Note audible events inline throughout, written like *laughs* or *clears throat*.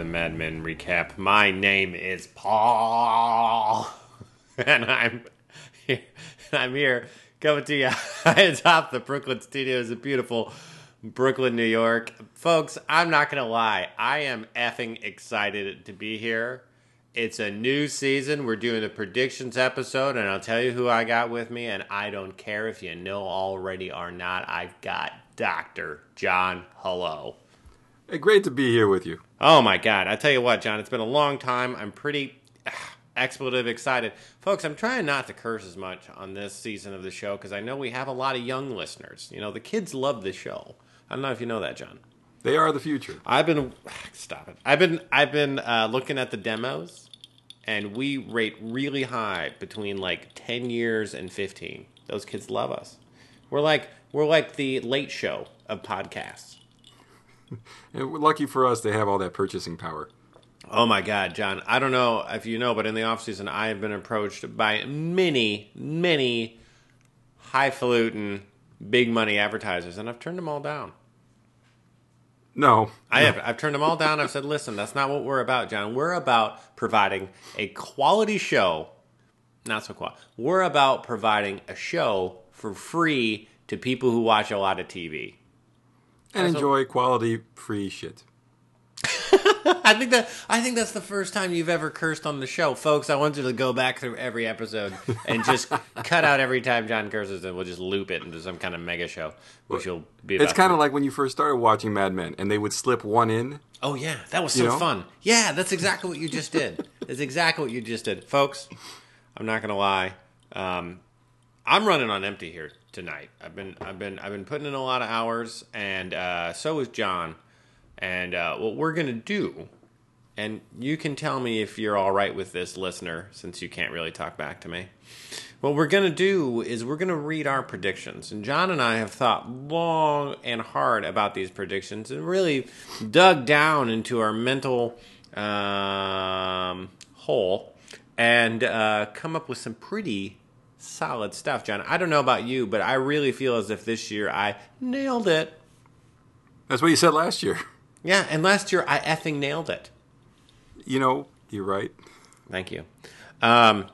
the Mad Men recap. My name is Paul, *laughs* and I'm here, *laughs* I'm here coming to you *laughs* atop the Brooklyn studios of beautiful Brooklyn, New York. Folks, I'm not gonna lie, I am effing excited to be here. It's a new season. We're doing the predictions episode, and I'll tell you who I got with me, and I don't care if you know already or not. I've got Dr. John Hello. Great to be here with you. Oh my God. I tell you what, John, it's been a long time. I'm pretty ah, expletive excited. Folks, I'm trying not to curse as much on this season of the show because I know we have a lot of young listeners. You know, the kids love the show. I don't know if you know that, John. They are the future. I've been *sighs* stop it. I've been I've been uh, looking at the demos, and we rate really high between like ten years and fifteen. Those kids love us. We're like we're like the late show of podcasts. *laughs* And lucky for us, they have all that purchasing power. Oh my God, John! I don't know if you know, but in the off season, I have been approached by many, many highfalutin, big money advertisers, and I've turned them all down. No, I have. I've turned them all down. I've said, listen, that's not what we're about, John. We're about providing a quality show. Not so quality. We're about providing a show for free to people who watch a lot of TV. And enjoy quality free shit. *laughs* I think that I think that's the first time you've ever cursed on the show, folks. I want you to go back through every episode and just *laughs* cut out every time John curses, and we'll just loop it into some kind of mega show, which will be. It's kind of like when you first started watching Mad Men, and they would slip one in. Oh yeah, that was so You know? fun. Yeah, that's exactly what you just did. that's exactly what you just did, folks. I'm not gonna lie. Um, I'm running on empty here tonight. I've been I've been I've been putting in a lot of hours, and uh, so is John. And uh, what we're gonna do, and you can tell me if you're all right with this, listener, since you can't really talk back to me. What we're to do is we're to read our predictions. And John and I have thought long and hard about these predictions and really dug down into our mental um, hole and uh, come up with some pretty solid stuff, John. I don't know about you, but I really feel as if this year I nailed it. That's what you said last year. *laughs* Yeah, and last year I effing nailed it. You know, you're right. Thank you. Um,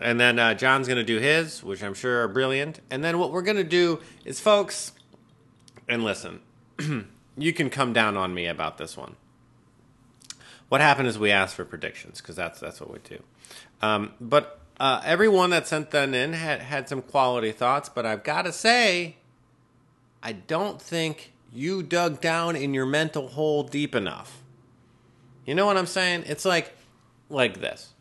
and then uh, John's going to do his, which I'm sure are brilliant. And then what we're going to do is, folks, and listen, *clears throat* you can come down on me about this one. What happened is we asked for predictions because that's that's what we do. Um, but uh, everyone that sent them in had had some quality thoughts. But I've got to say, I don't think you dug down in your mental hole deep enough. You know what I'm saying? It's like like this.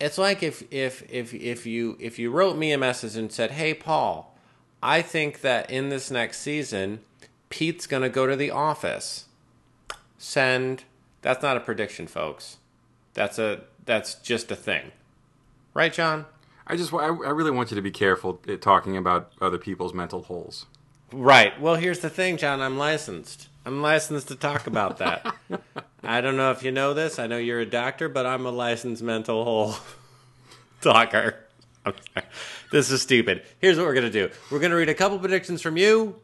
It's like if if if if you if you wrote me a message and said, "Hey Paul, I think that in this next season, Pete's going to go to the office." Send. That's not a prediction, folks. That's a that's just a thing. Right, John? I just, I, I really want you to be careful eh, talking about other people's mental holes. Right. Well, here's the thing, John. I'm licensed. I'm licensed to talk about that. *laughs* I don't know if you know this. I know you're a doctor, but I'm a licensed mental hole *laughs* talker. This is stupid. Here's what we're going to do we're going to read a couple predictions from you,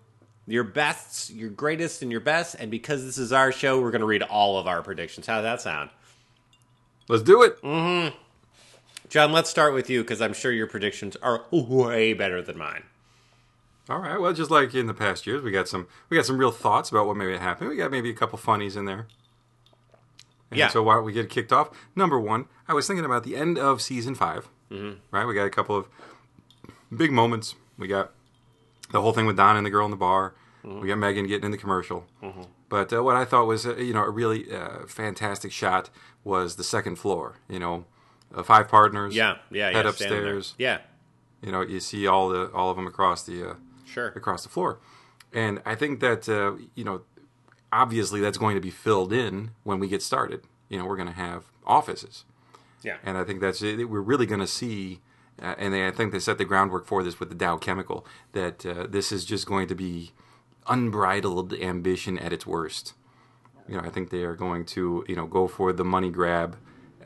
your bests, your greatest, and your best. And because this is our show, we're going to read all of our predictions. How does that sound? Let's do it. Mm-hmm. John, let's start with you because I'm sure your predictions are way better than mine. All right. Well, just like in the past years, we got some, we got some real thoughts about what may happen. We got maybe a couple funnies in there. And Yeah. So why don't we get kicked off? Number one, I was thinking about the end of season 5 Mm-hmm. Right. We got a couple of big moments. We got the whole thing with Don and the girl in the bar. We got Megan getting in the commercial. But uh, what I thought was, uh, you know, a really uh, fantastic shot was the second floor. You know, uh, five partners. Yeah, yeah, Head yeah. upstairs. Yeah, You know, you see all the all of them across the uh, sure. across the floor. And I think that, uh, you know, obviously that's going to be filled in when we get started. You know, we're going to have offices. Yeah. And I think that's it. We're really going to see, uh, and they, I think they set the groundwork for this with the Dow Chemical, that uh, this is just going to be unbridled ambition at its worst. You know, I think they are going to, you know, go for the money grab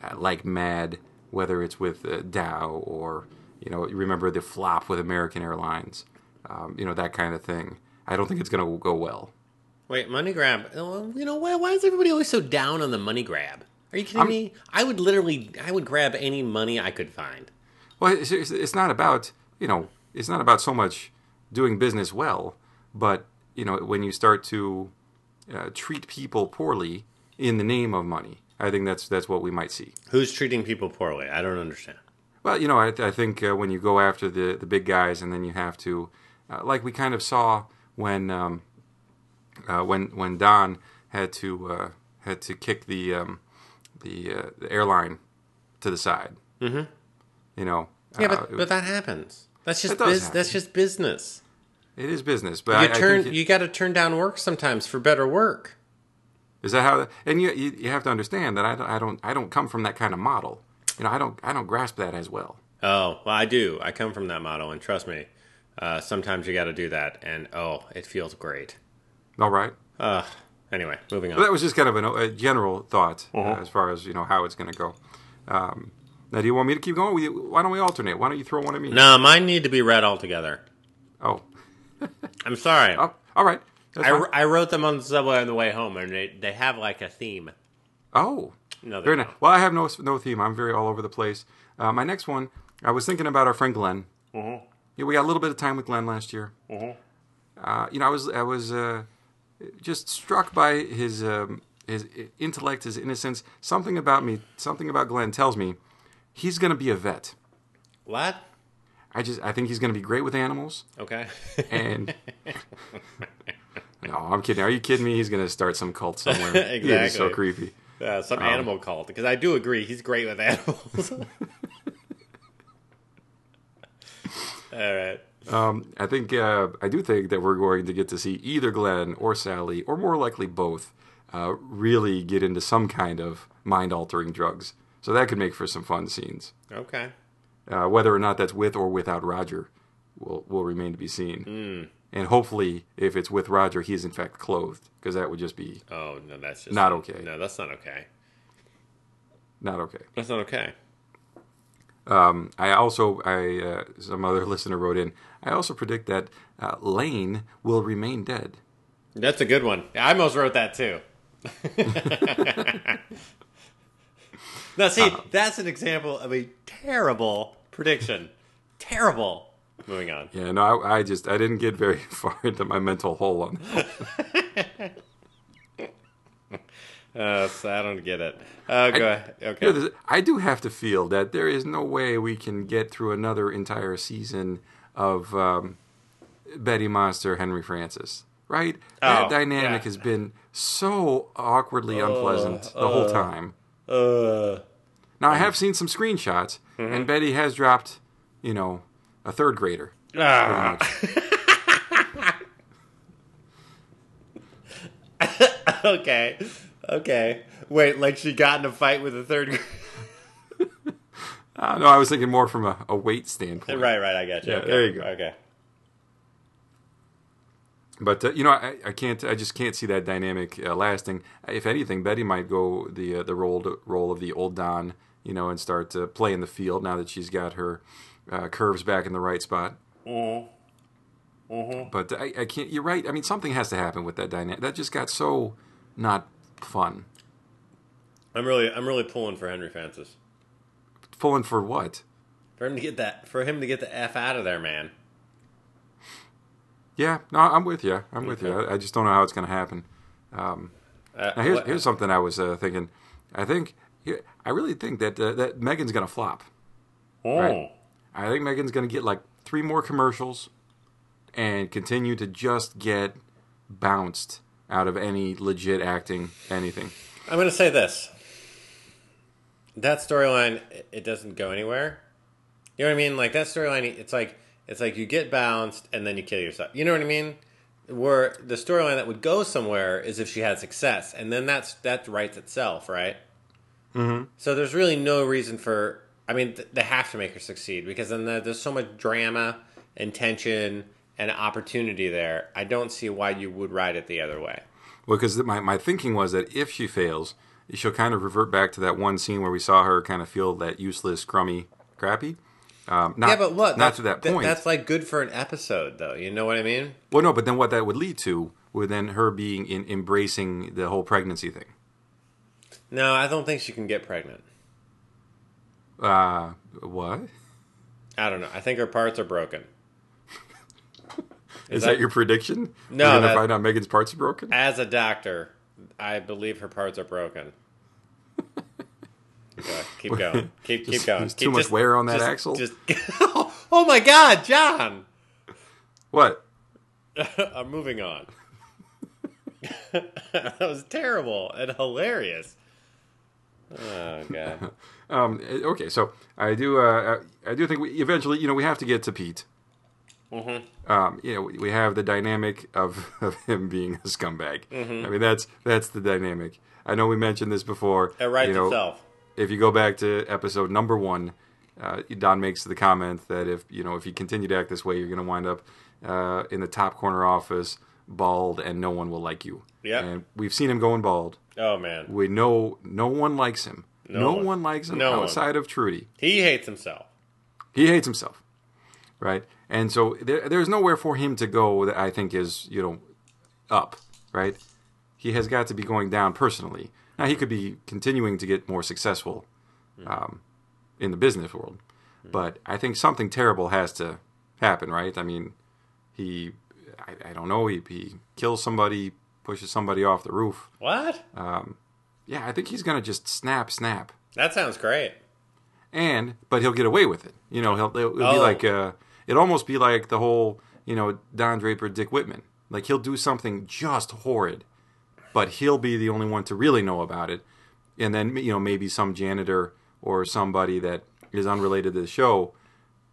uh, like mad, whether it's with uh, Dow or, you know, remember the flop with American Airlines, um, you know, that kind of thing. I don't think it's going to go well. Wait, money grab. Oh, You know why? Why is everybody always so down on the money grab? Are you kidding I'm- me? I would literally, I would grab any money I could find. Well, it's, it's, it's not about you know, it's not about so much doing business well, but you know, when you start to uh, treat people poorly in the name of money, I think that's that's what we might see. Who's treating people poorly? I don't understand. Well, you know, I, I think uh, when you go after the the big guys, and then you have to, uh, like we kind of saw when um, uh, when when Don had to uh, had to kick the um, the, uh, the airline to the side. Mm-hmm. You know. Yeah, uh, but, but that happens. That's just does biz- that's just business. it is business, but You I, I turn, think it- you got to turn down work sometimes for better work. Is that how? And you, you you have to understand that I don't I don't I don't come from that kind of model. You know, I don't I don't grasp that as well. Oh, well, I do. I come from that model, and trust me, uh, sometimes you got to do that, and oh, it feels great. All right. Uh, anyway, moving But on. that was just kind of an, a general thought uh, Uh-huh. as far as you know how it's going to go. Um, now, do you want me to keep going? Why don't we alternate? Why don't you throw one at me? No, mine need to be read altogether. Oh, *laughs* I'm sorry. oh all right. I. I wrote them on the subway on the way home, and they, they have like a theme. oh, No, very nice. Well, I have no no theme. I'm very all over the place. Uh, my next one, I was thinking about our friend Glenn. Mm-hmm. Yeah, we got a little bit of time with Glenn last year. Uh, you know, I was I was uh, just struck by his um, his intellect, his innocence. Something about me, something about Glenn tells me he's going to be a vet. What? I just I think he's going to be great with animals. Okay. And *laughs* no, I'm kidding. Are you kidding me? He's going to start some cult somewhere. *laughs* He'd be so creepy. uh, some animal cult, because I do agree he's great with animals. *laughs* All right. Um, I think uh, I do think that we're going to get to see either Glenn or Sally, or more likely both, uh, really get into some kind of mind-altering drugs. So that could make for some fun scenes. Okay. Uh, whether or not that's with or without Roger will will remain to be seen. And hopefully, if it's with Roger, he is in fact clothed, because that would just be Oh no, that's just Not okay. No, that's not okay. not okay. That's not okay. Um, I also, I uh, some other *laughs* listener wrote in. I also predict that uh, Lane will remain dead. That's a good one. I almost wrote that too. *laughs* *laughs* now, see, Uh-huh. that's an example of a terrible prediction. terrible. Moving on. Yeah, no, I, I just I didn't get very *laughs* far into my mental hole on that. *laughs* Uh, so I don't get it. Uh, go ahead. Okay. You know, I do have to feel that there is no way we can get through another entire season of um, Betty Monster, Henry Francis. Right? That Oh, dynamic yeah. has been so awkwardly unpleasant the whole time. uh, Now I have seen some screenshots, Mm-hmm. and Betty has dropped, you know, a third grader. ah. *laughs* okay. Okay. Wait, like she got in a fight with a third grade. *laughs* Uh, no, I was thinking more from a, a weight standpoint. Right, right, I got you. Yeah, okay. there you go. Okay. But uh, you know, I, I can't. I just can't see that dynamic uh, lasting. If anything, Betty might go the uh, the role role of the old Don, you know, and start to play in the field now that she's got her uh, curves back in the right spot. Mm-hmm. But I, I can't. You're right. I mean, something has to happen with that dynamic. That just got so not fun. I'm really I'm really pulling for Henry Francis. Pulling for what? For him to get that for him to get the F out of there, man. Yeah, no, I'm with you. I'm with you. I, I just don't know how it's going to happen. Um, Uh, now here's what- here's something I was uh, thinking. I think I really think that uh, that Megan's going to flop. Oh. right. I think Megan's going to get like three more commercials and continue to just get bounced out of any legit acting, anything. I'm going to say this. That storyline, it- doesn't go anywhere. You know what I mean? Like that storyline, it's like it's like you get bounced and then you kill yourself. You know what I mean? Where the storyline that would go somewhere is if she had success, and then that's that writes itself, right? Mm-hmm. So there's really no reason for. I mean, th- they have to make her succeed because then there- there's so much drama and tension and opportunity there. I don't see why you would write it the other way. Well, because my, my thinking was that if she fails, she'll kind of revert back to that one scene where we saw her kind of feel that useless, crummy, crappy. Um, not, yeah, but what? Not to that th- point. that's like good for an episode, though. You know what I mean? well, no, but then what that would lead to would then her being in embracing the whole pregnancy thing. No, I don't think she can get pregnant. Uh, what? I don't know. I think her parts are broken. Is, that- that, your prediction? No, We're gonna that- find out Megan's parts are broken. As a doctor, I believe her parts are broken. *laughs* Okay, keep going. Keep keep going. Keep- too much just- wear on that just- axle? Just, *laughs* oh my God, John! What? *laughs* I'm moving on. that was terrible and hilarious. Oh god. *laughs* Um, okay, so I do. Uh, I do think we eventually, you know, we have to get to Pete. Mm-hmm. Um, you know, we- we have the dynamic of, *laughs* of him being a scumbag. Mm-hmm. I mean, that's that's the dynamic. I know we mentioned this before. It writes you know, itself. If you go back to episode number one, uh, Don makes the comment that if you know if you continue to act this way, you're going to wind up uh, in the top corner office, bald, and no one will like you. Yeah. And we've seen him going bald. Oh man. We know no one likes him. No No, one. one. likes him No one. outside of Trudy. He hates himself. He hates himself, right? And so there, there's nowhere for him to go that I think is you know up, right? He has got to be going down personally. Now he could be continuing to get more successful um, in the business world, but I think something terrible has to happen, right? I mean, he, I, I don't know, he, he kills somebody, pushes somebody off the roof. What? Yeah, I think he's gonna just snap, snap. That sounds great. and but he'll get away with it. You know, he'll it'll, it'll Oh. be like uh, it'll almost be like the whole you know Don Draper, Dick Whitman. Like he'll do something just horrid, but he'll be the only one to really know about it. And then you know maybe some janitor or somebody that is unrelated to the show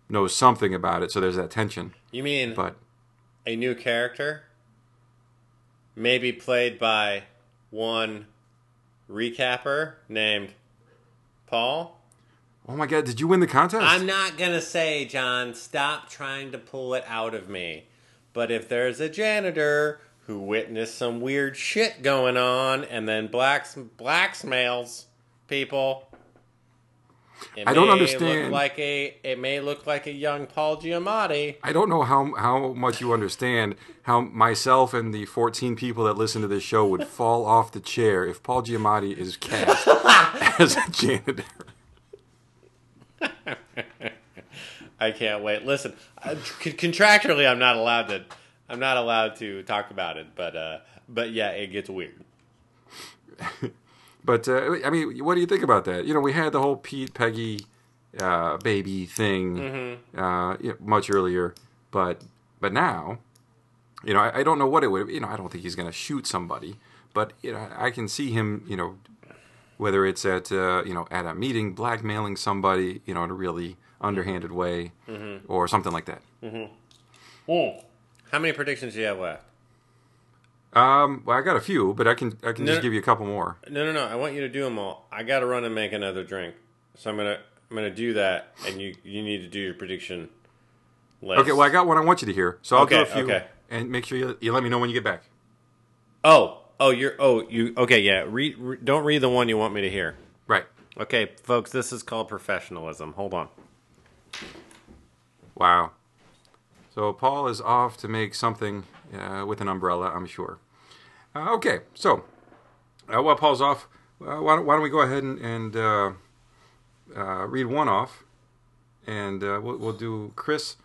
knows something about it. So there's that tension. You mean But a new character? Maybe played by one recapper named Paul? oh my God, did you win the contest? I'm not gonna say, John, stop trying to pull it out of me. But if there's a janitor who witnessed some weird shit going on and then blacks blacksmails people, it I don't understand. Like a it may look like a young Paul Giamatti. I don't know how how much you understand how myself and the 14 people that listen to this show would *laughs* fall off the chair if Paul Giamatti is cast *laughs* as a janitor. *laughs* I can't wait. Listen, contractually, I'm not allowed to. I'm not allowed to talk about it, but uh, but yeah, it gets weird. But uh, I mean, what do you think about that? You know, we had the whole Pete Peggy uh, baby thing uh, you know, much earlier, but but now, you know, I, I don't know what it would. You know, I don't think he's going to shoot somebody, but you know, I can see him. You know, whether it's at uh, you know at a meeting blackmailing somebody, you know, in a really underhanded way, or something like that. How many predictions do you have left? Um, well, I got a few, but I can I can No. just give you a couple more. No, no, no. I want you to do them all. I got to run and make another drink, so I'm gonna I'm gonna do that, and you you need to do your prediction list. Okay, well, I got one I want you to hear, so I'll do a few, okay. and make sure you, you let me know when you get back. Oh, oh, you're oh you okay? Yeah. Read. Re, don't read the one you want me to hear. Right. Okay, folks. This is called professionalism. Hold on. Wow. So Paul is off to make something uh, with an umbrella, I'm sure. Uh, okay, so uh, while Paul's off, uh, why, don't, why don't we go ahead and, and uh, uh, read one off, and uh, we'll, we'll do. Chris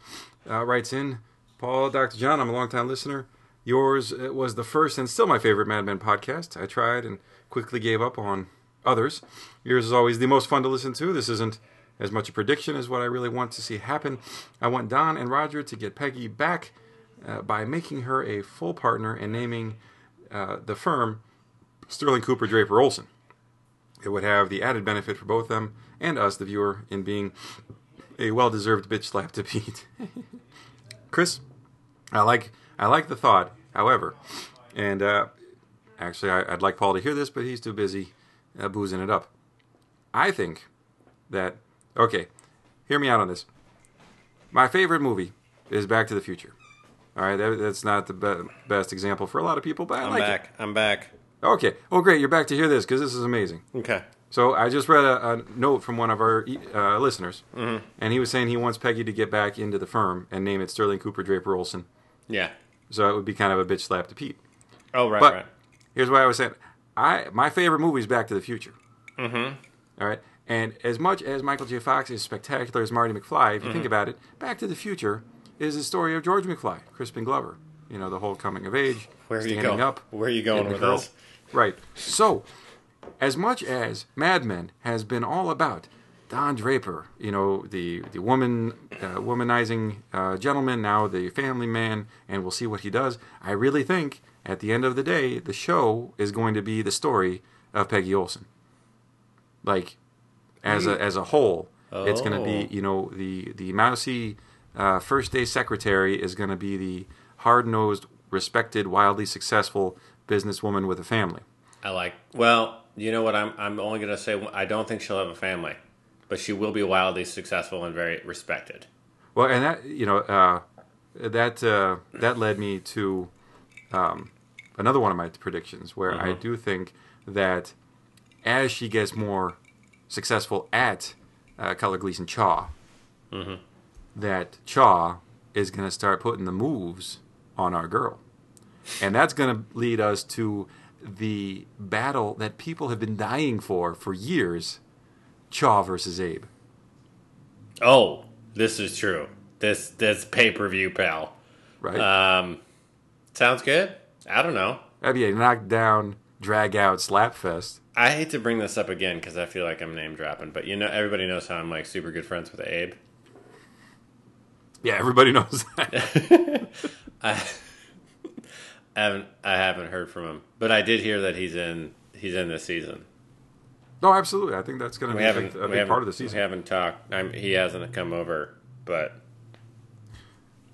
writes in, Paul, Dr. John, I'm a longtime listener. Yours was the first and still my favorite Mad Men podcast. I tried and quickly gave up on others. Yours is always the most fun to listen to. This isn't as much a prediction as what I really want to see happen. I want Don and Roger to get Peggy back by making her a full partner and naming uh, the firm Sterling Cooper Draper Olson. It would have the added benefit for both them and us, the viewer, in being a well-deserved bitch slap to Pete. *laughs* Chris, I like I like the thought, however, and uh, actually I, I'd like Paul to hear this, but he's too busy uh, boozing it up. I think that okay, hear me out on this. My favorite movie is Back to the Future. All right, that, that's not the be- best example for a lot of people, but I I'm like back. I'm back. Okay, oh great, you're back to hear this because this is amazing. Okay. So I just read a, a note from one of our uh, listeners, and he was saying he wants Peggy to get back into the firm and name it Sterling Cooper Draper Olson. Yeah. So it would be kind of a bitch slap to Pete. Oh, right, But right. here's what I was saying. I my favorite movie is Back to the Future. Mm-hmm. All right. And as much as Michael J. Fox is spectacular as Marty McFly, if you Mm-hmm. think about it, Back to the Future is the story of George McFly, Crispin Glover. You know, the whole coming of age, Where are you standing going? up, Where are you going with this? Right. So, as much as Mad Men has been all about Don Draper, you know, the the woman uh, womanizing uh, gentleman, now the family man, and we'll see what he does. I really think at the end of the day, the show is going to be the story of Peggy Olson. Like, as a as a whole, it's going to Oh. be you know the the mousy uh, first day secretary is going to be the hard nosed, respected, wildly successful businesswoman with a family. I like. Well, you know what? I'm I'm only gonna say I don't think she'll have a family, but she will be wildly successful and very respected. Well, and that you know uh, that uh, that led me to um, another one of my predictions, where I do think that as she gets more successful at uh, Keller Gleason Chaough, that Chaough is going to start putting the moves on our girl, and that's going to lead us to the battle that people have been dying for for years: Chaough versus Abe. Oh, this is true. This this pay per view, pal. Right? Um, sounds good. I don't know. That'd be a knockdown, drag out slap fest. I hate to bring this up again because I feel like I'm name dropping, but you know, everybody knows how I'm like super good friends with Abe. Yeah, everybody knows *laughs* that. I haven't I haven't heard from him, but I did hear that he's in he's in this season. no, absolutely. I think that's going to be a haven't a big part of the season. We haven't talked. I'm, he hasn't come over, but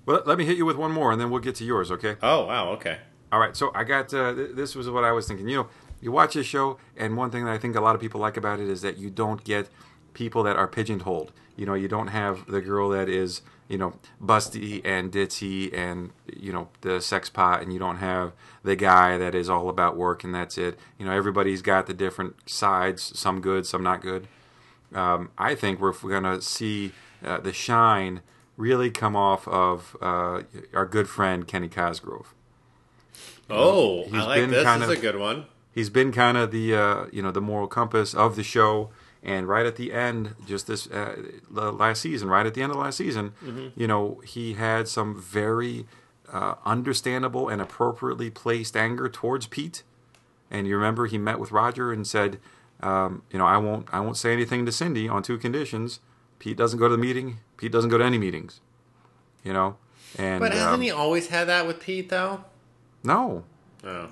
Well, let me hit you with one more, and then we'll get to yours. Okay? oh wow, okay. All right. So I got uh, th- this was what I was thinking. You know, you watch this show, and one thing that I think a lot of people like about it is that you don't get people that are pigeonholed. You know, you don't have the girl that is you know busty and ditzy and you know the sex pot, and you don't have the guy that is all about work and that's it. You know, everybody's got the different sides. Some good, some not good. um, I think we're, we're going to see uh, the shine really come off of uh, our good friend Kenny Cosgrove. Oh, he's I like been this. kind This is of- a good one. He's been kind of the uh, you know the moral compass of the show, and right at the end, just this uh, last season, right at the end of last season, you know he had some very uh, understandable and appropriately placed anger towards Pete. And you remember he met with Roger and said, um, you know, I won't I won't say anything to Cindy on two conditions. Pete doesn't go to the meeting. Pete doesn't go to any meetings. You know, and But hasn't um, he always had that with Pete though? no, Oh.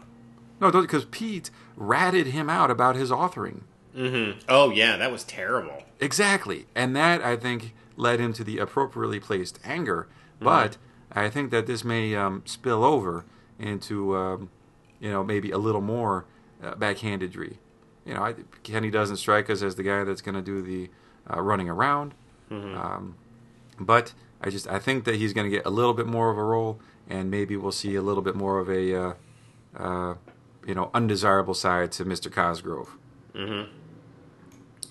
no, because Pete ratted him out about his authoring. Mm-hmm. Oh yeah, that was terrible. Exactly. And that, I think, led him to the appropriately placed anger. But I think that this may um, spill over into, um, you know, maybe a little more uh, backhandedry. You know, I, Kenny doesn't strike us as the guy that's going to do the uh, running around. Um, but I just, I think that he's going to get a little bit more of a role, and maybe we'll see a little bit more of a, uh, uh, you know, undesirable side to Mr. Cosgrove.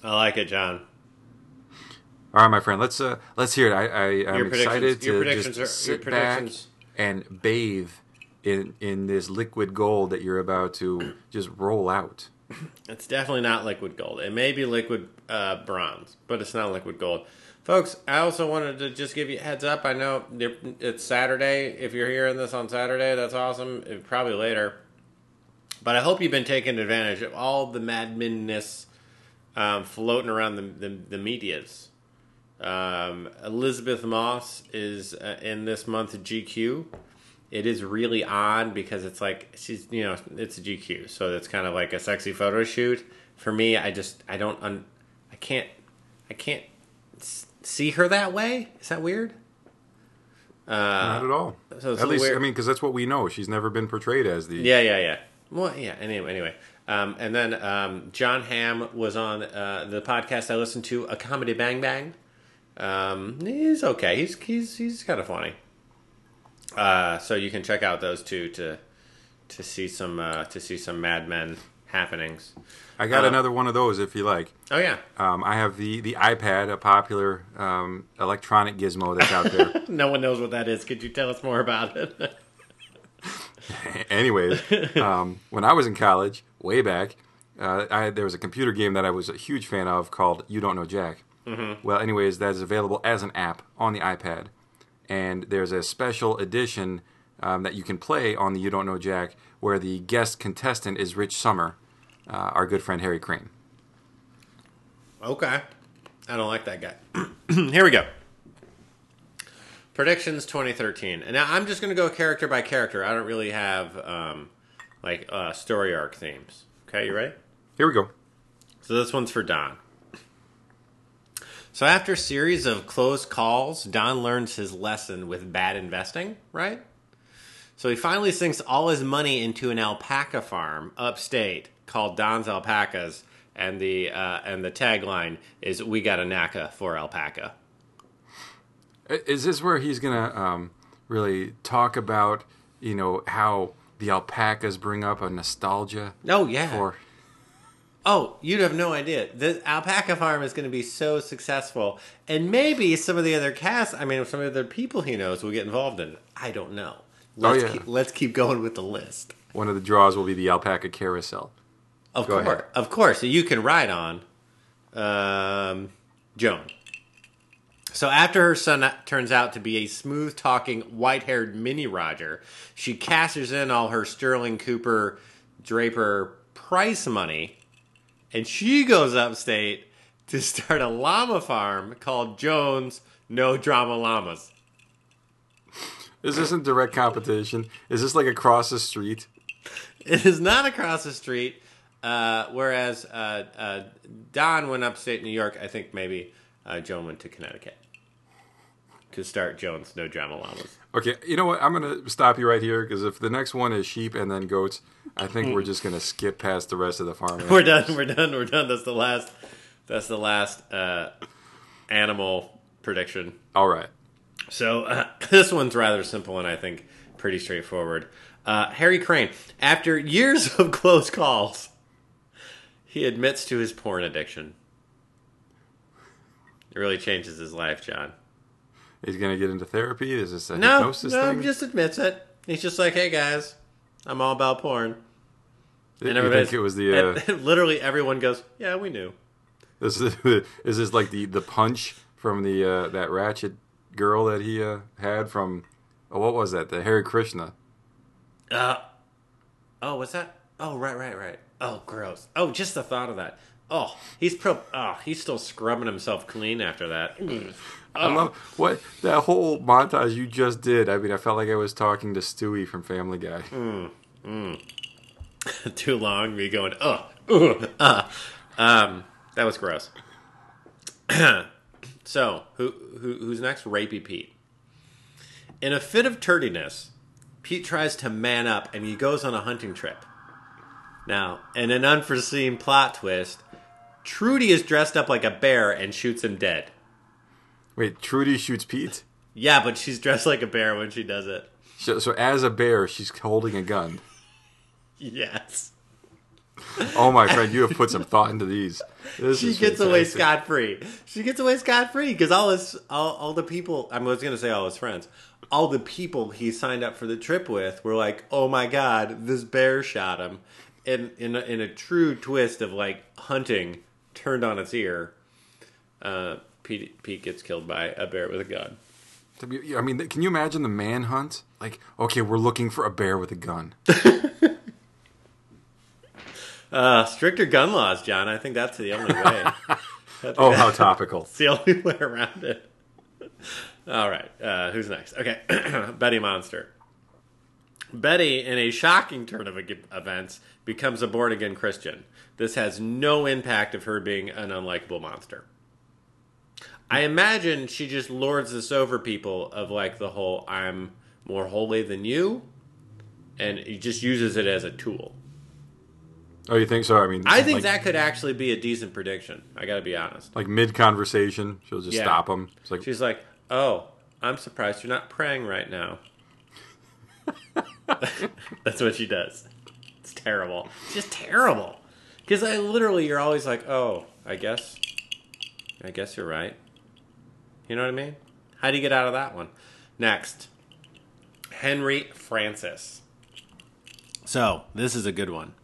I like it, John. All right, my friend. Let's uh, let's hear it. I, I I'm Your excited to just are- sit back and bathe in in this liquid gold that you're about to *clears throat* just roll out. It's definitely not liquid gold. It may be liquid uh, bronze, but it's not liquid gold. Folks, I also wanted to just give you a heads up. I know it's Saturday. If you're hearing this on Saturday, that's awesome. It- probably later. But I hope you've been taking advantage of all the madmanness um, floating around the, the, the medias. Um, Elisabeth Moss is uh, in this month GQ. It is really odd because it's like she's you know it's a GQ, so it's kind of like a sexy photo shoot. For me, I just I don't un, I can't I can't see her that way. Is that weird? Not Uh, at all. so at least, weird- I mean, because that's what we know. She's never been portrayed as the. yeah, yeah, yeah. Well, yeah. Anyway, anyway. Um, and then um, John Hamm was on uh, the podcast I listened to, a comedy Bang Bang. Um, he's okay. He's he's he's kind of funny. Uh, so you can check out those two to to see some uh, to see some Mad Men happenings. I got Uh, another one of those if you like. Oh yeah, Um, I have the the iPad, a popular um, electronic gizmo that's out there. *laughs* no one knows what that is. Could you tell us more about it? *laughs* *laughs* Anyways, um, when I was in college, way back, uh, I, there was a computer game that I was a huge fan of called You Don't Know Jack. Mm-hmm. Well, anyways, that is available as an app on the iPad, and there's a special edition um, that you can play on the You Don't Know Jack, where the guest contestant is Rich Sommer, uh, our good friend Harry Crane. Okay. I don't like that guy. *clears throat* Here we go. Predictions 2013. And now I'm just going to go character by character. I don't really have um, like uh, story arc themes. Okay, you ready? Here we go. So this one's for Don. So after a series of close calls, Don learns his lesson with bad investing, right? So he finally sinks all his money into an alpaca farm upstate called Don's Alpacas, and the uh, and the tagline is "We got a NACA for alpaca." Is this where he's gonna um, really talk about you know how the alpacas bring up a nostalgia? Oh yeah. For Oh, you'd have no idea. The alpaca farm is going to be so successful, and maybe some of the other cast, I mean, some of the other people he knows will get involved in it. I don't know. Let's, yeah. keep, let's keep going with the list. one of the draws will be the alpaca carousel. Of Go course, ahead. of course. You can ride on um, Joan. So after her son turns out to be a smooth-talking, white-haired mini Roger, she cashes in all her Sterling Cooper Draper Price money, and she goes upstate to start a llama farm called Joan's No Drama Llamas. Is this in direct competition? Is this like across the street? It is not across the street. Uh, whereas uh, uh, Don went upstate New York, I think maybe uh, Joan went to Connecticut to start Joan's No Drama Llamas. Okay, you know what? I'm gonna stop you right here because if the next one is sheep and then goats, I think we're just gonna skip past the rest of the farm. We're done. We're done. We're done. That's the last. That's the last uh, animal prediction. All right. So uh, *laughs* this one's rather simple and I think pretty straightforward. Uh, Harry Crane, after years *laughs* of close calls, he admits to his porn addiction. It really changes his life, John. He's gonna get into therapy. Is this a No, hypnosis no, thing? he just admits it. He's just like, "Hey guys, I'm all about porn." you And everybody's think it was the? Uh, *laughs* literally everyone goes, "Yeah, we knew." this is, *laughs* is this like the the punch from the uh, that ratchet girl that he uh, had from? Oh, what was that? The Harry Krishna. Uh, oh, what's that? Oh, right, right, right. Oh, gross. Oh, just the thought of that. Oh, he's pro. Oh, he's still scrubbing himself clean after that. I love what that whole montage you just did. I mean, I felt like I was talking to Stewie from Family Guy. *laughs* Too long. Me going. Oh, ugh, uh. Um, that was gross. *clears throat* so, who, who who's next? Rapey Pete. In a fit of turdiness, Pete tries to man up and he goes on a hunting trip. Now, in an unforeseen plot twist, Trudy is dressed up like a bear and shoots him dead. Wait, Trudy shoots Pete. Yeah, but she's dressed like a bear when she does it. So, so as a bear, she's holding a gun. Yes. Oh my friend, you have put some thought into these. This She gets away scot free. She gets away scot free because all his all, all the people I was gonna say all his friends, all the people he signed up for the trip with were like, "Oh my god, this bear shot him," and in a, in a true twist of like hunting turned on its ear, uh, Pete Pete gets killed by a bear with a gun. I mean, can you imagine the manhunt? Like, okay, we're looking for a bear with a gun. *laughs* Uh, stricter gun laws, John. I think that's the only way. *laughs* Oh, how topical. *laughs* It's the only way around it. All right, uh, who's next? Okay, *clears throat* Betty Monster. Betty, in a shocking turn of events, becomes a born again Christian. This has no impact of her being an unlikable monster. I imagine she just lords this over people of like the whole I'm more holy than you, and he just uses it as a tool. Oh, you think so? I mean, I think like, that could actually be a decent prediction. I got to be honest. like mid conversation, she'll just Yeah. stop him. It's like, She's like, "Oh, I'm surprised you're not praying right now." *laughs* That's what she does. It's terrible. It's just terrible. Because I literally, you're always like, "Oh, I guess, I guess you're right." You know what I mean? How do you get out of that one? Next, Henry Francis. So this is a good one.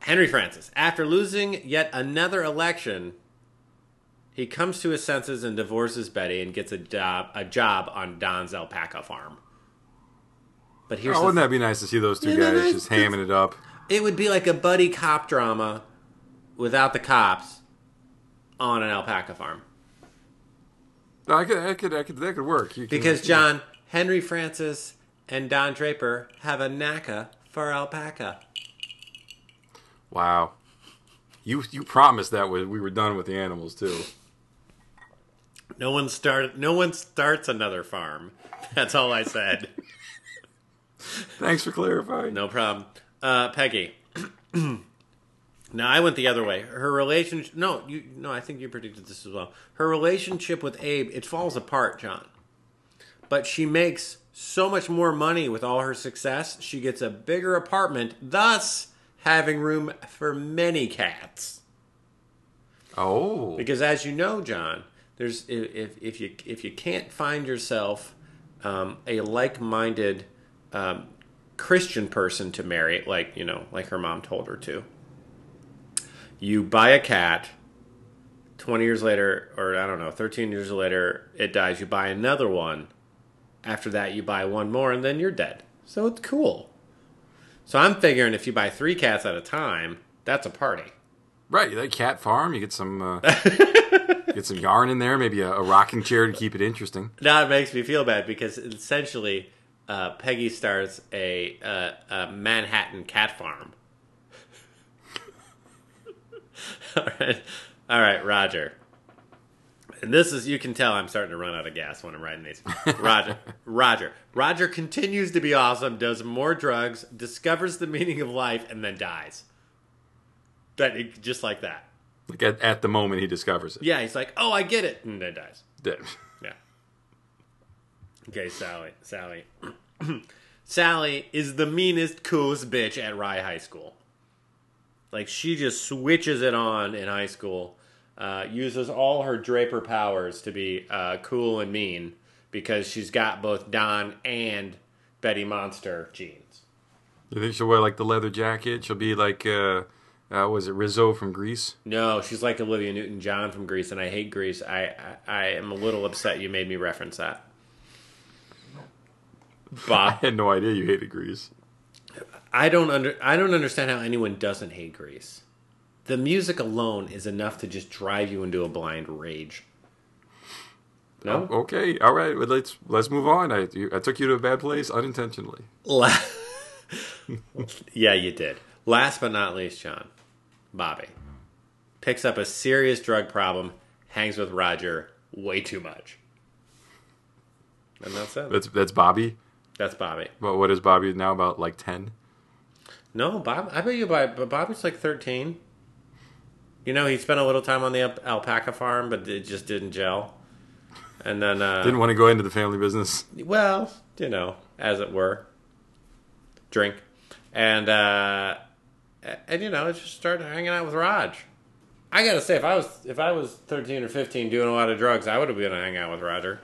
Henry Francis, after losing yet another election, he comes to his senses and divorces Betty and gets a job a job on Don's alpaca farm. But here's Oh, wouldn't that be nice to see those two Yeah, guys is- just hamming it up? It would be like a buddy cop drama without the cops on an alpaca farm. No, I could, I could, I could, that could work. You can- Because John, Henry Francis and Don Draper have a NACA for alpaca. Wow. You you promised that we we were done with the animals too. No one started no one starts another farm. That's all I said. *laughs* Thanks for clarifying. No problem. Uh, Peggy. *clears throat* now I went the other way. Her relationship. No, you. No, I think you predicted this as well. Her relationship with Abe it falls apart, John. But she makes so much more money with all her success. She gets a bigger apartment, thus having room for many cats. Oh, Because as you know, John, there's if if you if you can't find yourself um, a like-minded um, Christian person to marry, like you know, like her mom told her to, you buy a cat. Twenty years later, or I don't know, thirteen years later, it dies. You buy another one. After that, you buy one more, and then you're dead. So it's cool. So I'm figuring if you buy three cats at a time, that's a party. right. you That cat farm. You get some uh, *laughs* get some yarn in there. Maybe a, a rocking chair to keep it interesting. Now it makes me feel bad because essentially, uh, Peggy starts a, uh, a Manhattan cat farm. *laughs* all right, all right, Roger. And this is you can tell I'm starting to run out of gas when I'm writing these. *laughs* Roger, Roger, Roger continues to be awesome. Does more drugs, discovers the meaning of life, and then dies. That just like that. Like at, at the moment he discovers it. Yeah, he's like, "Oh, I get it," and then dies. *laughs* Okay, Sally. Sally. *clears throat* Sally is the meanest, coolest bitch at Rye High School. Like, she just switches it on in high school, uh, uses all her Draper powers to be uh, cool and mean because she's got both Don and Betty Monster genes. You think she'll wear like the leather jacket? She'll be like, uh, uh, was it Rizzo from Grease? No, she's like Olivia Newton John from Grease, and I hate Grease. I, I, I am a little upset you made me reference that. Bob. I had no idea you hated Grease. I don't under I don't understand how anyone doesn't hate Grease. The music alone is enough to just drive you into a blind rage. No, oh, Okay, all right. Well, let's let's move on. I you, I took you to a bad place unintentionally. La- *laughs* yeah, you did. Last but not least, John, Bobby picks up a serious drug problem, hangs with Roger way too much, and that's it. That's that's Bobby. That's Bobby. But what is Bobby now? About like ten. No, Bob. I bet you, but Bobby's like thirteen. You know, he spent a little time on the al- alpaca farm, but it just didn't gel. And then, uh, Didn't want to go into the family business. well, you know, as it were, drink, and uh, and you know, just started hanging out with Raj. I gotta say, if I was if I was thirteen or fifteen doing a lot of drugs, I would have been hanging out with Roger.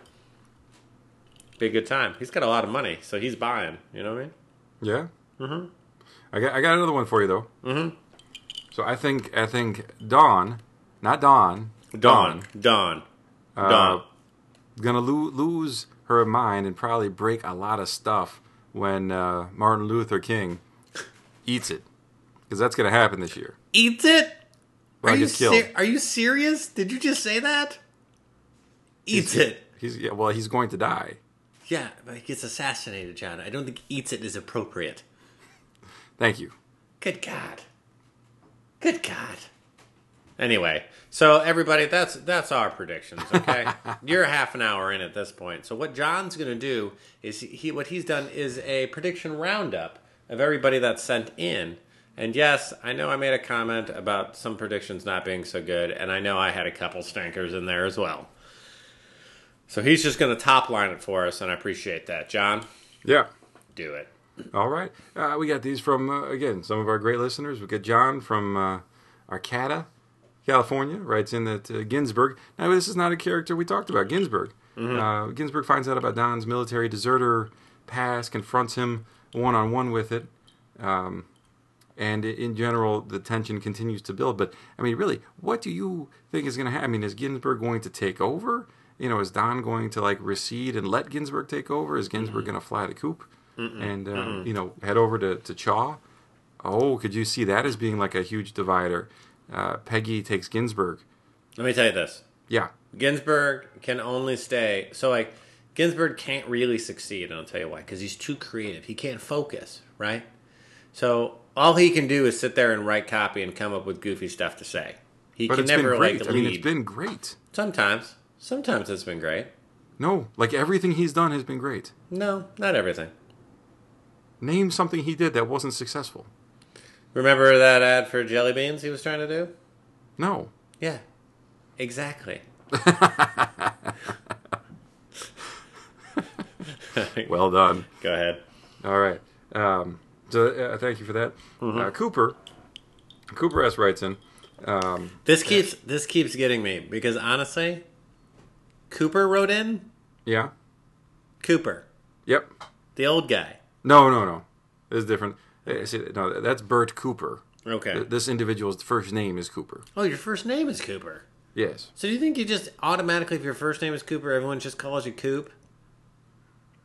Be a good time. He's got a lot of money, so he's buying. You know what I mean? Yeah. Mm-hmm. I got I got another one for you though. Mm-hmm. So I think I think Dawn, not Dawn, Dawn, Dawn, uh, Dawn. gonna lo- lose her mind and probably break a lot of stuff when uh, Martin Luther King eats it, because that's gonna happen this year. Eats it. Well, are you ser- are you serious? Did you just say that? Eats it. He's yeah, well, he's going to die. Yeah, but he gets assassinated, John. I don't think eats it is appropriate. Thank you. Good God. Good God. Anyway, so everybody, that's that's our predictions. Okay, *laughs* you're half an hour in at this point. So what John's going to do is he what he's done is a prediction roundup of everybody that's sent in. And yes, I know I made a comment about some predictions not being so good, and I know I had a couple stinkers in there as well. So he's just going to top line it for us, and I appreciate that. John, Yeah. do it. All right. Uh, we got these from uh, again some of our great listeners. We got John from uh, Arcata, California, writes in that uh, Ginsberg. Now this is not a character we talked about. Ginsberg. Uh, Ginsberg finds out about Don's military deserter past, confronts him one on one with it. Um, and in general, the tension continues to build. But I mean, really, what do you think is going to happen? I mean, is Ginsberg going to take over? You know, is Don going to like recede and let Ginsberg take over? Is Ginsberg going to fly the coop and uh, you know head over to to Chaw? Oh, could you see that as being like a huge divider? Uh, Peggy takes Ginsberg. Let me tell you this. Yeah, Ginsberg can only stay. So, like, Ginsberg can't really succeed, and I'll tell you why. Because he's too creative. He can't focus, right? So, all he can do is sit there and write copy and come up with goofy stuff to say. He but can never, like, I mean, it's been great. Sometimes. Sometimes it's been great. No, like everything he's done has been great. No, not everything. Name something he did that wasn't successful. Remember that ad for jelly beans he was trying to do? No. Yeah, exactly. *laughs* Well done. Go ahead. All right. Um, so uh, thank you for that. Mm-hmm. Uh, Cooper. Cooper S. writes in. Um, This keeps this keeps getting me because honestly, Cooper wrote in yeah. Cooper, Yep. the old guy. No, no, no. It's different. Uh, No, that's Bert Cooper. Okay. This individual's first name is Cooper. Oh, your first name is Cooper. Yes. So do you think you just automatically, if your first name is Cooper, everyone just calls you Coop?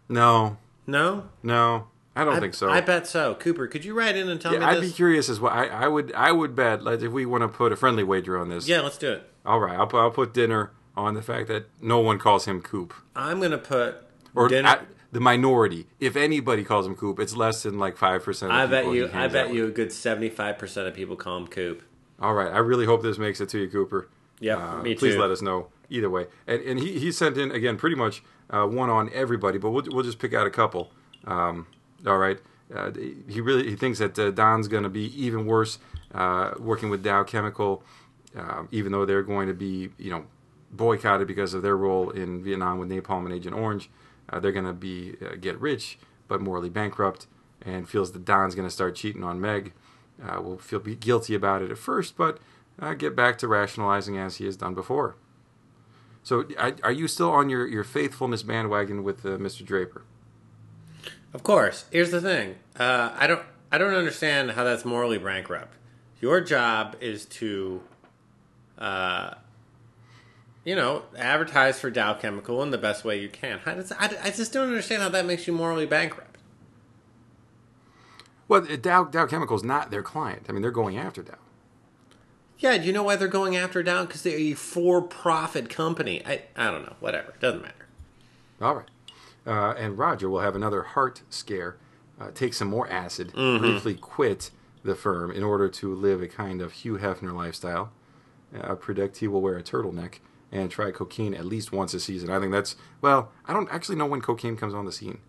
No. No, No. I don't I, think so. I bet so. Cooper, could you write in and tell yeah, me I'd be curious as well. I, I would. I would bet. Like, if we want to put a friendly wager on this. yeah, let's do it. All right. I'll, put- I'll put dinner on the fact that no one calls him Coop. I'm gonna put or dinner. the minority. If anybody calls him Coop, it's less than like five percent. I bet you. I bet you a good seventy-five percent of people call him Coop. All right, I really hope this makes it to you, Cooper. Yeah, Uh, me too. Please let us know either way. And, and he, he sent in again pretty much uh, one on everybody, but we'll we'll just pick out a couple. Um, all right. Uh, he really he thinks that uh, Don's going to be even worse uh, working with Dow Chemical, um, even though they're going to be you know boycotted because of their role in Vietnam with napalm and Agent Orange. Uh, they're going to be uh, get rich but morally bankrupt, and feels that Don's going to start cheating on Meg. Uh, will feel guilty about it at first, but uh, get back to rationalizing as he has done before. So, are, are you still on your, your faithfulness bandwagon with uh, Mr. Draper? Of course. Here's the thing. Uh, I don't. I don't understand how that's morally bankrupt. Your job is to, you know, advertise for Dow Chemical in the best way you can. How does, I, I just don't understand how that makes you morally bankrupt. Well, Dow, Dow Chemical's not their client. I mean, they're going after Dow. Yeah, do you know why they're going after Dow? Because they're a for-profit company. I, I don't know. Whatever. Doesn't matter. All right. Uh, and Roger will have another heart scare, uh, take some more acid, briefly quit the firm in order to live a kind of Hugh Hefner lifestyle. Uh, predict he will wear a turtleneck and try cocaine at least once a season. I think that's, well, I don't actually know when cocaine comes on the scene.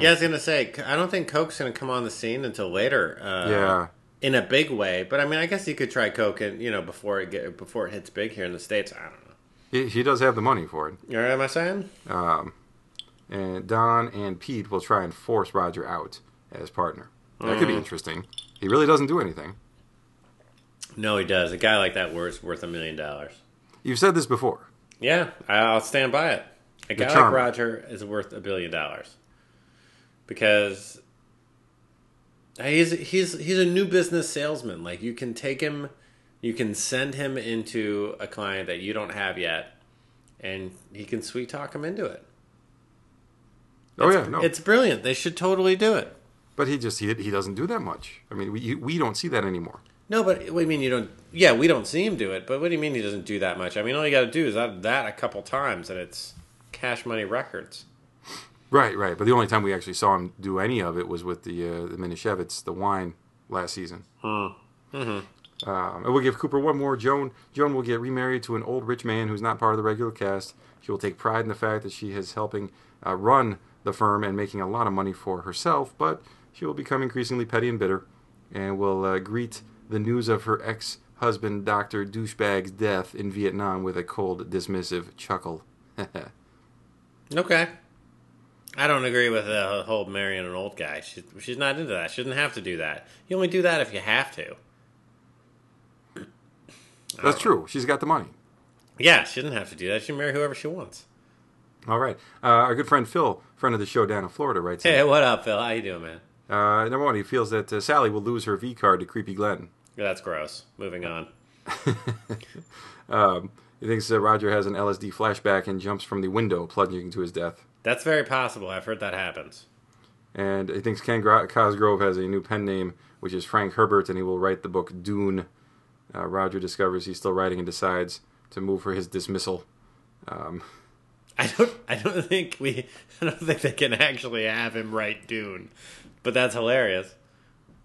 Yeah, I was gonna say. I don't think Coke's gonna come on the scene until later. Uh, Yeah. In a big way, but I mean, I guess you could try Coke, and you know, before it get before it hits big here in the states. I don't know. He, he does have the money for it. You know what am I saying? Um, and Don and Pete will try and force Roger out as partner. That could be interesting. He really doesn't do anything. No, he does. A guy like that worth worth a million dollars. You've said this before. Yeah, I'll stand by it. A guy like. Roger is worth a billion dollars because he's he's he's a new business salesman. Like you can take him, you can send him into a client that you don't have yet, and he can sweet talk him into it. Oh It's- yeah, no. it's brilliant. They should totally do it. But he just he, he doesn't do that much. I mean, we we don't see that anymore. No, but what do you mean you don't? Yeah, we don't see him do it. But what do you mean he doesn't do that much? I mean, all you got to do is that that a couple times, and it's Cash Money Records. Right, right. But the only time we actually saw him do any of it was with the uh, the Manischewitz, the wine last season. Hmm. Um, and we'll give Cooper one more. Joan Joan will get remarried to an old rich man who's not part of the regular cast. She will take pride in the fact that she is helping uh, run the firm and making a lot of money for herself, but she will become increasingly petty and bitter, and will uh, greet the news of her ex husband, Doctor Douchebag's death in Vietnam with a cold, dismissive chuckle. *laughs* Okay. I don't agree with the whole marrying an old guy. She's, she's not into that. She doesn't have to do that. You only do that if you have to. That's true. She's got the money. Yeah, she doesn't have to do that. She can marry whoever she wants. All right. Uh, our good friend Phil, friend of the show down in Florida, writes in, Hey, what up, Phil? How you doing, man? Uh, number one, he feels that uh, Sally will lose her V card to Creepy Glenn. That's gross. Moving on. *laughs* Um, he thinks that Roger has an LSD flashback and jumps from the window, plunging to his death. That's very possible. I've heard that happens. And he thinks Ken Gro- Cosgrove has a new pen name, which is Frank Herbert, and he will write the book Dune. Uh, Roger discovers he's still writing and decides to move for his dismissal. Um, I don't. I don't think we. *laughs* I don't think they can actually have him write Dune, but that's hilarious.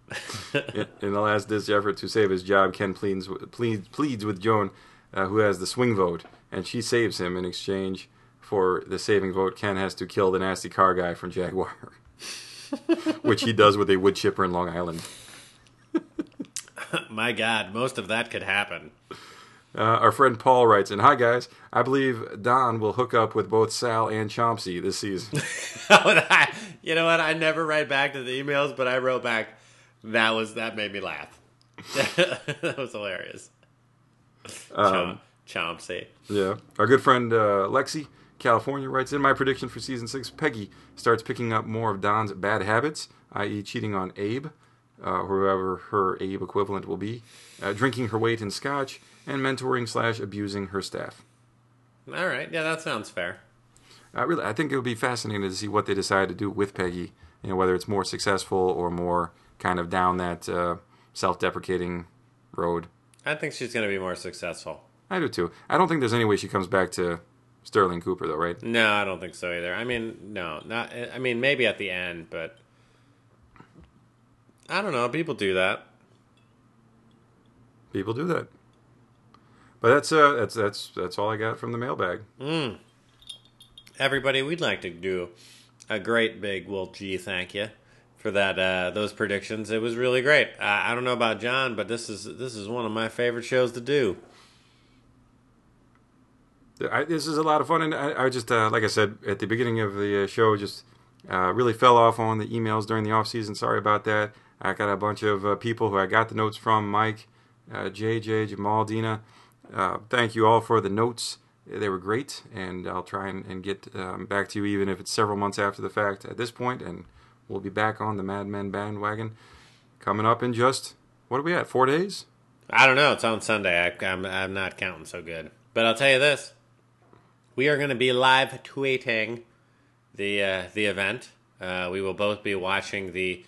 *laughs* in, in the last ditch effort to save his job, Ken pleads, pleads, pleads with Joan, uh, who has the swing vote, and she saves him in exchange for the saving vote. Ken has to kill the nasty car guy from Jaguar, *laughs* which he does with a wood chipper in Long Island. *laughs* My God, most of that could happen. Uh, our friend Paul writes in, "Hi guys, I believe Don will hook up with both Sal and Chomsky this season." You know what? I never write back to the emails, but I wrote back. That was that made me laugh. *laughs* that was hilarious. Um, Chom- Chomsky. Yeah. Our good friend uh, Lexi, California, writes in my prediction for season six Peggy starts picking up more of Don's bad habits, i.e., cheating on Abe, uh, whoever her Abe equivalent will be, uh, drinking her weight in scotch, and mentoring slash abusing her staff. All right. Yeah, that sounds fair. I really, I think it would be fascinating to see what they decide to do with Peggy. You know, whether it's more successful or more kind of down that uh, self-deprecating road. I think she's going to be more successful. I do too. I don't think there's any way she comes back to Sterling Cooper, though, right? No, I don't think so either. I mean, no, not. I mean, maybe at the end, but I don't know. People do that. People do that. But that's uh, that's that's that's all I got from the mailbag. Mm. Everybody, we'd like to do a great big well, gee, thank you for that uh, those predictions. It was really great. I, I don't know about John, but this is this is one of my favorite shows to do. I, this is a lot of fun, and I, I just uh, like I said at the beginning of the uh, show, just uh, really fell off on the emails during the off season. Sorry about that. I got a bunch of uh, people who I got the notes from: Mike, JJ, uh, Jamal, Dina. Uh, thank you all for the notes. They were great, and I'll try and, and get um, back to you even if it's several months after the fact at this point, and we'll be back on the Mad Men bandwagon coming up in just what are we at? Four days? I don't know. It's on Sunday. I, I'm I'm not counting so good, but I'll tell you this: we are going to be live tweeting the uh, the event. Uh, we will both be watching the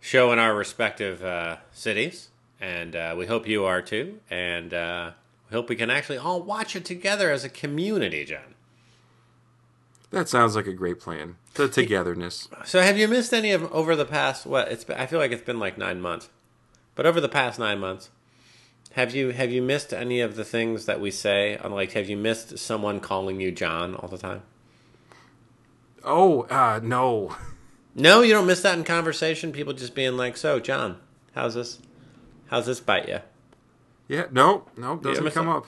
show in our respective uh, cities and uh, we hope you are too. And uh, we hope we can actually all watch it together as a community, John. That sounds like a great plan. The togetherness. So, have you missed any of over the past? What it's? Been, I feel like it's been like nine months, but over the past nine months, have you have you missed any of the things that we say? Like, have you missed someone calling you John all the time? Oh uh, no. No, you don't miss that in conversation. People just being like, "So, John, how's this?" How's this bite you? Yeah, no, no, doesn't come up.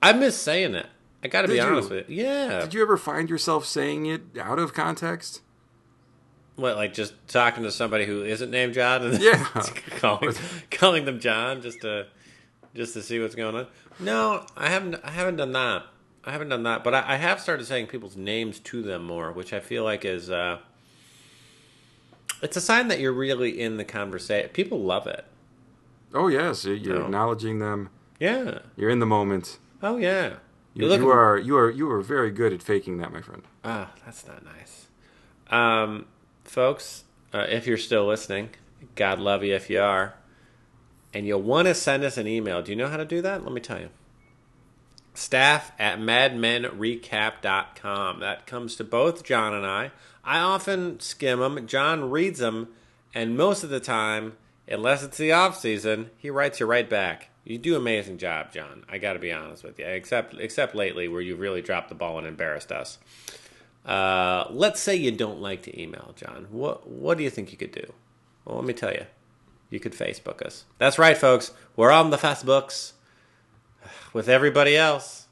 I miss saying it. I got to be honest with you. Yeah. Did you ever find yourself saying it out of context? What, like just talking to somebody who isn't named John and yeah, *laughs* calling calling them John just to just to see what's going on? No, I haven't. I haven't done that. I haven't done that, but I, I have started saying people's names to them more, which I feel like is uh, it's a sign that you're really in the conversation. People love it. Oh yes, you're no. acknowledging them. Yeah, you're in the moment. Oh yeah, you, you are you are you are very good at faking that, my friend. Ah, that's not nice. Um, folks, uh, if you're still listening, God love you if you are, and you'll want to send us an email. Do you know how to do that? Let me tell you. Staff at madmenrecap.com. That comes to both John and I. I often skim them. John reads them, and most of the time unless it's the off season, he writes you right back. You do amazing job, John. I got to be honest with you. Except except lately, where you really dropped the ball and embarrassed us. Uh, let's say you don't like to email, John. What what do you think you could do? Well, let me tell you. You could Facebook us. That's right, folks. We're on the Facebooks with everybody else.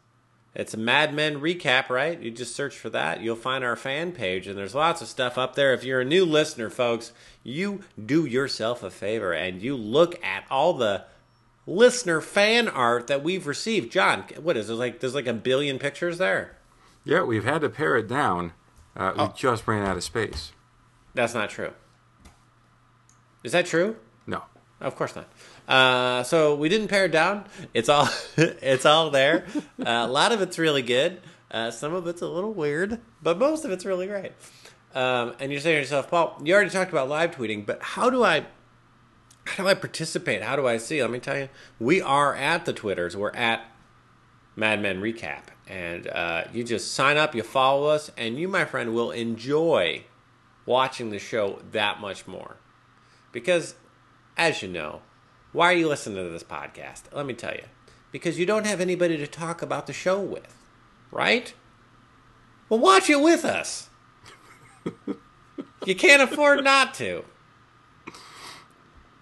It's a Mad Men recap, right? You just search for that. You'll find our fan page, and there's lots of stuff up there. If you're a new listener, folks, you do yourself a favor and you look at all the listener fan art that we've received. John, what is it like? There's like a billion pictures there. Yeah, we've had to pare it down. Uh, we oh. just ran out of space. That's not true. Is that true? No. Of course not. Uh, so we didn't pare it down. It's all *laughs* it's all there. Uh, a lot of it's really good. Uh, some of it's a little weird, but most of it's really great. Um, and you're saying to yourself, Paul, you already talked about live tweeting, but how do I how do I participate? How do I see? Let me tell you, we are at the Twitters. We're at Mad Men Recap, and uh, you just sign up, you follow us, and you, my friend, will enjoy watching the show that much more. Because, as you know, why are you listening to this podcast? Let me tell you. Because you don't have anybody to talk about the show with, right? Well, watch it with us. *laughs* you can't afford not to.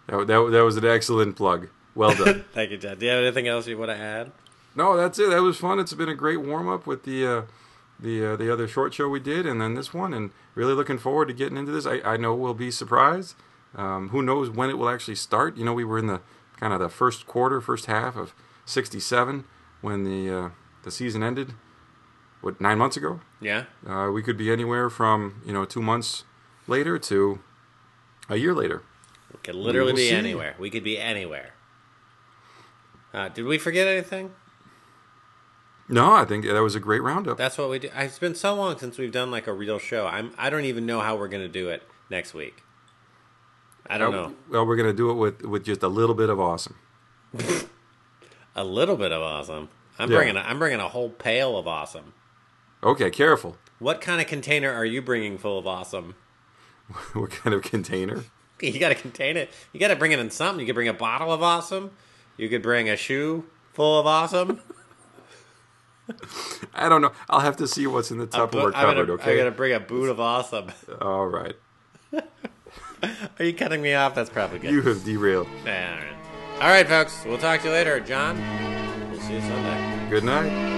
That, that, that was an excellent plug. Well done. *laughs* Thank you, Ted. Do you have anything else you want to add? no, that's it. That was fun. It's been a great warm up with the uh, the uh, the other short show we did, and then this one, and really looking forward to getting into this. I, I know we'll be surprised. Um, who knows when it will actually start? You know, we were in the kind of the first quarter, first half of '67 when the uh, the season ended. What nine months ago? Yeah. Uh, we could be anywhere from you know two months later to a year later. We could literally will be see. anywhere. We could be anywhere. Uh, did we forget anything? No, I think that was a great roundup. That's what we do. It's been so long since we've done like a real show. I'm. I don't even know how we're gonna do it next week. I don't know. Well, we're gonna do it with with just a little bit of awesome. *laughs* A little bit of awesome. I'm Yeah. bringing. A, I'm bringing a whole pail of awesome. Okay, careful. What kind of container are you bringing full of awesome? *laughs* what kind of container? *laughs* You got to contain it. You got to bring it in something. You could bring a bottle of awesome. You could bring a shoe full of awesome. *laughs* *laughs* I don't know. I'll have to see what's in the I'm Tupperware gonna, cupboard. I Okay. gotta bring a boot of awesome. All right. Are you cutting me off? That's probably good. You have derailed. All right. All right, folks. We'll talk to you later, John. We'll see you Sunday. Good night.